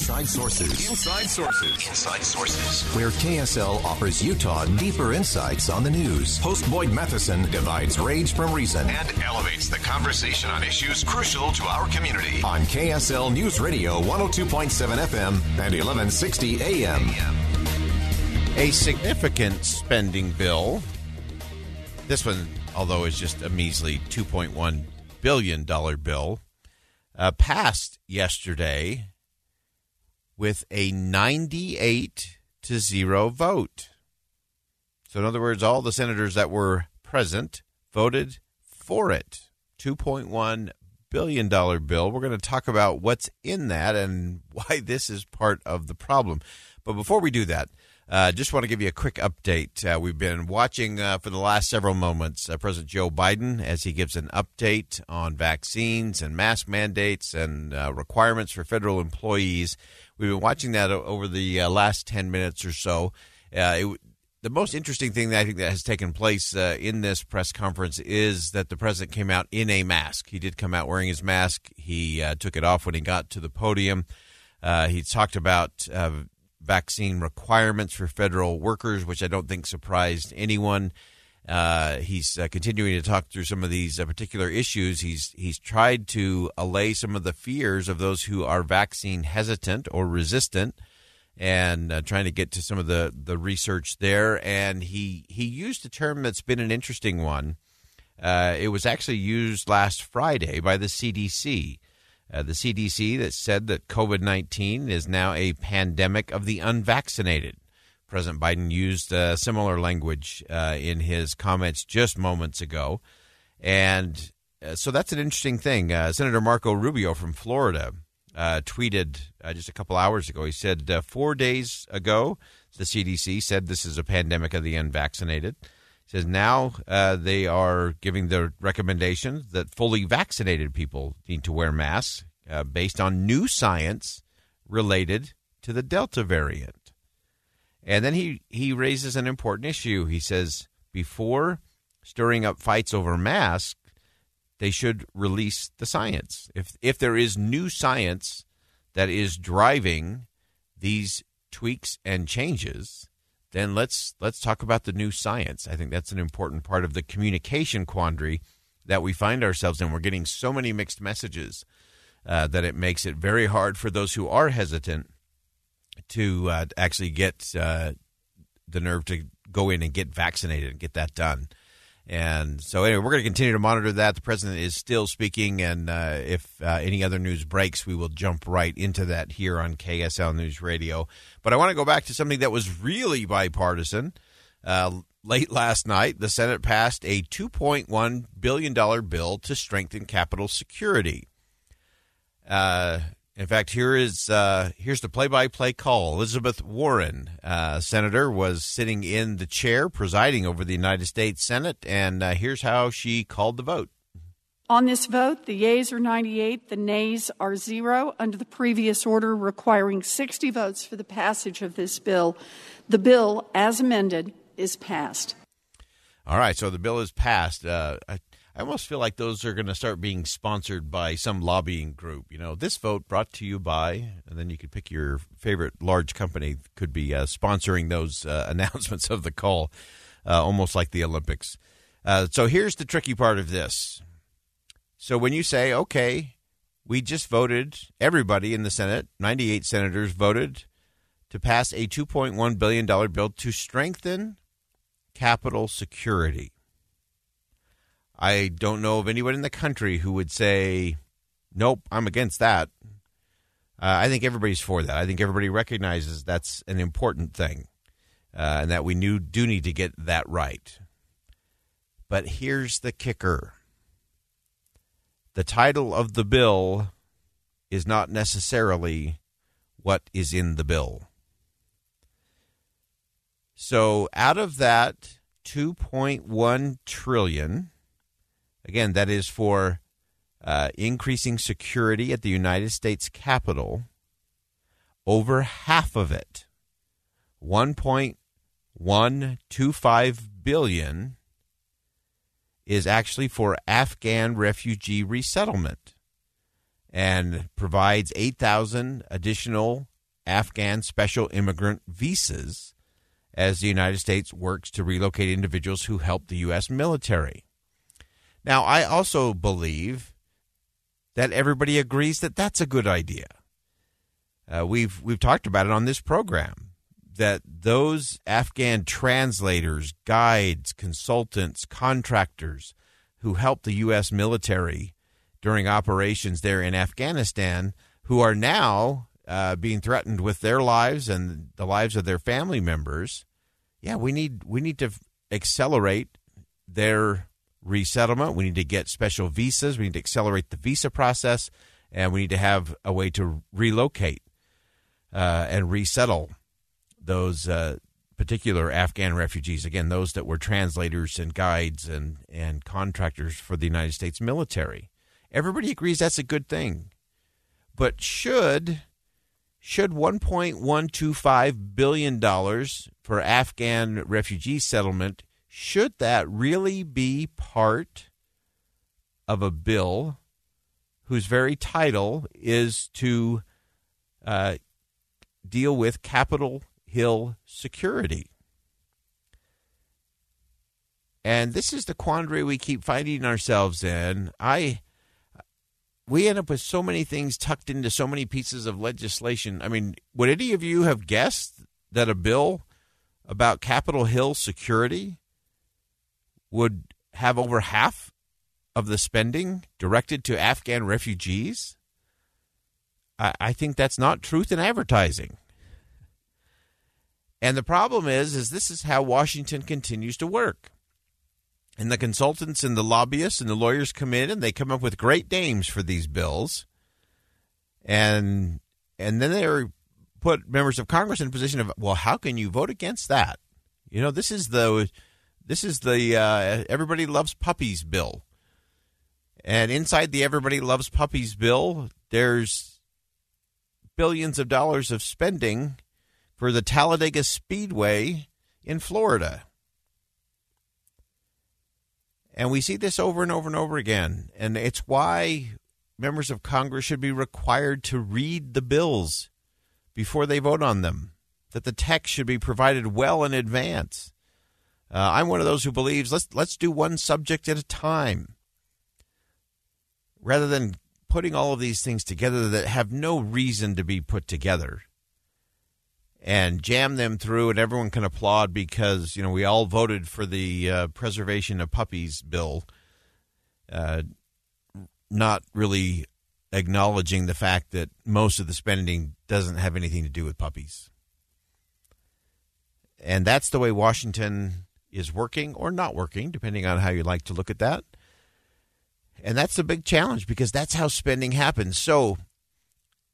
Inside Sources. Inside Sources. Inside Sources. Where KSL offers Utah deeper insights on the news. Host Boyd Matheson divides rage from reason and elevates the conversation on issues crucial to our community. On KSL News Radio 102.7 FM and 1160 AM. A significant spending bill. This one, although, is just a measly $2.1 billion bill, uh, passed yesterday with a 98 to 0 vote. So, in other words, all the senators that were present voted for it. $2.1 billion bill. We're going to talk about what's in that and why this is part of the problem. But before we do that, uh, just want to give you a quick update. Uh, we've been watching uh, for the last several moments uh, President Joe Biden as he gives an update on vaccines and mask mandates and uh, requirements for federal employees. We've been watching that over the uh, last 10 minutes or so. It, the most interesting thing that I think that has taken place uh, in this press conference is that the president came out in a mask. He did come out wearing his mask. He uh, took it off when he got to the podium. Uh, he talked about uh, vaccine requirements for federal workers, which I don't think surprised anyone. Uh, he's uh, continuing to talk through some of these particular issues. He's he's tried to allay some of the fears of those who are vaccine hesitant or resistant and uh, trying to get to some of the, the research there. And he he used a term that's been an interesting one. Uh, it was actually used last Friday by the CDC. Uh, the CDC that said that COVID 19 is now a pandemic of the unvaccinated. President Biden used uh, similar language uh, in his comments just moments ago. And uh, so that's an interesting thing. Senator Marco Rubio from Florida uh, tweeted uh, just a couple hours ago. He said uh, four days ago, the CDC said this is a pandemic of the unvaccinated. He says now uh, they are giving the recommendation that fully vaccinated people need to wear masks uh, based on new science related to the Delta variant. And then he, he raises an important issue. He says before stirring up fights over masks, they should release the science. If if there is new science that is driving these tweaks and changes, then let's let's talk about the new science. I think that's an important part of the communication quandary that we find ourselves in. We're getting so many mixed messages uh, that it makes it very hard for those who are hesitant to uh, actually get uh, the nerve to go in and get vaccinated and get that done. And so, anyway, we're going to continue to monitor that. The president is still speaking, and uh, if uh, any other news breaks, we will jump right into that here on KSL News Radio. But I want to go back to something that was really bipartisan. Uh, late last night, the Senate passed a $2.1 billion bill to strengthen Capitol security. Uh, in fact, here is uh, here's the play-by-play call. Elizabeth Warren, uh, senator, was sitting in the chair presiding over the United States Senate, and uh, here's how she called the vote. On this vote, the yeas are 98, the nays are zero. Under the previous order requiring 60 votes for the passage of this bill, the bill, as amended, is passed. All right, so the bill is passed. Uh, I almost feel like those are going to start being sponsored by some lobbying group. You know, this vote brought to you by, and then you could pick your favorite large company could be uh, sponsoring those uh, announcements of the call, uh, almost like the Olympics. Uh, so here's the tricky part of this. So when you say, okay, we just voted, everybody in the Senate, 98 senators voted to pass a $2.1 billion bill to strengthen Capitol security. I don't know of anyone in the country who would say, nope, I'm against that. Uh, I think everybody's for that. I think everybody recognizes that's an important thing uh, and that we knew, do need to get that right. But here's the kicker the title of the bill is not necessarily what is in the bill. So out of that 2.1 trillion, again, that is for uh, increasing security at the United States Capitol. Over half of it, 1.125 billion, is actually for Afghan refugee resettlement and provides 8,000 additional Afghan special immigrant visas as the United States works to relocate individuals who help the U.S. military. Now, I also believe that everybody agrees that that's a good idea. Uh, we've we've talked about it on this program that those Afghan translators, guides, consultants, contractors who help the U.S. military during operations there in Afghanistan, who are now uh, being threatened with their lives and the lives of their family members, yeah, we need we need to accelerate their resettlement. We need to get special visas. We need to accelerate the visa process, and we need to have a way to relocate uh, and resettle those uh, particular Afghan refugees. Again, those that were translators and guides and and contractors for the United States military. Everybody agrees that's a good thing, but should should 1.125 billion dollars for Afghan refugee settlement should that really be part of a bill whose very title is to uh, deal with Capitol Hill security? And this is the quandary we keep finding ourselves in. I we end up with so many things tucked into so many pieces of legislation. I mean, would any of you have guessed that a bill about Capitol Hill security would have over half of the spending directed to Afghan refugees? I, I think that's not truth in advertising. And the problem is, is this is how Washington continues to work and the consultants and the lobbyists and the lawyers come in and they come up with great names for these bills and and then they put members of congress in a position of well how can you vote against that you know this is the this is the uh, everybody loves puppies bill and inside the everybody loves puppies bill there's billions of dollars of spending for the talladega speedway in florida and we see this over and over and over again. And it's why members of Congress should be required to read the bills before they vote on them, that the text should be provided well in advance. Uh, I'm one of those who believes let's let's do one subject at a time, rather than putting all of these things together that have no reason to be put together and jam them through, and everyone can applaud because you know we all voted for the uh, preservation of puppies bill, uh, not really acknowledging the fact that most of the spending doesn't have anything to do with puppies, and that's the way Washington is working or not working, depending on how you like to look at that. And that's a big challenge because that's how spending happens. So,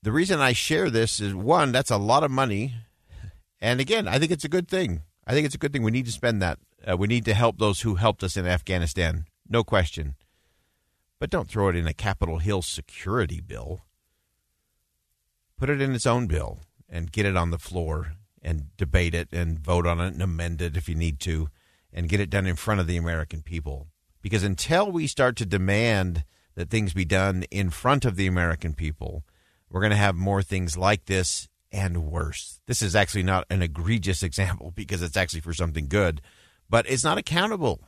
the reason I share this is one, that's a lot of money and again, I think it's a good thing. I think it's a good thing. We need to spend that. Uh, we need to help those who helped us in Afghanistan, no question. But don't throw it in a Capitol Hill security bill. Put it in its own bill and get it on the floor and debate it and vote on it and amend it if you need to and get it done in front of the American people. Because until we start to demand that things be done in front of the American people, we're going to have more things like this and worse. This is actually not an egregious example because it's actually for something good, but it's not accountable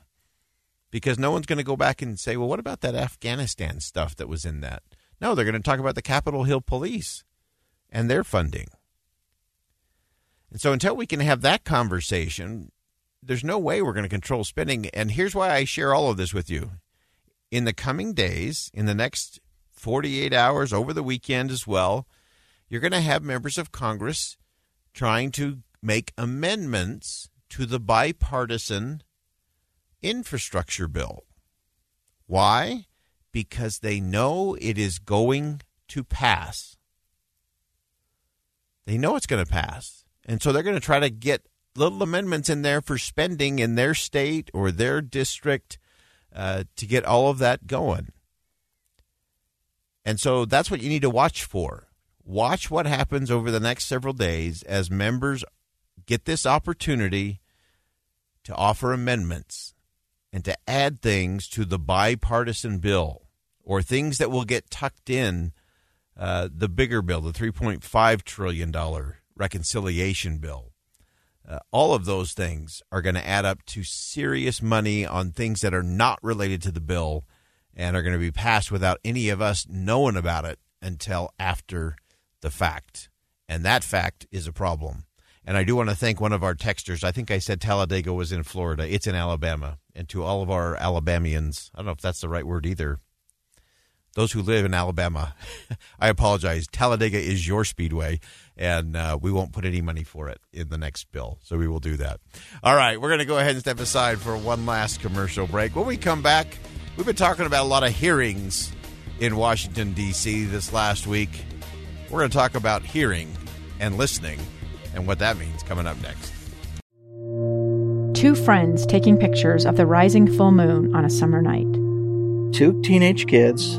because no one's going to go back and say, well, what about that Afghanistan stuff that was in that? No, they're going to talk about the Capitol Hill Police and their funding. And so until we can have that conversation, there's no way we're going to control spending. And here's why I share all of this with you. In the coming days, in the next 48 hours, over the weekend as well, you're going to have members of Congress trying to make amendments to the bipartisan infrastructure bill. Why? Because they know it is going to pass. They know it's going to pass. And so they're going to try to get little amendments in there for spending in their state or their district uh, to get all of that going. And so that's what you need to watch for. Watch what happens over the next several days as members get this opportunity to offer amendments and to add things to the bipartisan bill or things that will get tucked in uh, the bigger bill, the $3.5 trillion reconciliation bill. Uh, all of those things are going to add up to serious money on things that are not related to the bill and are going to be passed without any of us knowing about it until after the fact. And that fact is a problem. And I do want to thank one of our texters. I think I said Talladega was in Florida. It's in Alabama. And to all of our Alabamians, I don't know if that's the right word either. Those who live in Alabama, I apologize. Talladega is your speedway, and uh, we won't put any money for it in the next bill. So we will do that. All right, we're going to go ahead and step aside for one last commercial break. When we come back, we've been talking about a lot of hearings in Washington, D.C. this last week. We're going to talk about hearing and listening and what that means coming up next. Two friends taking pictures of the rising full moon on a summer night. Two teenage kids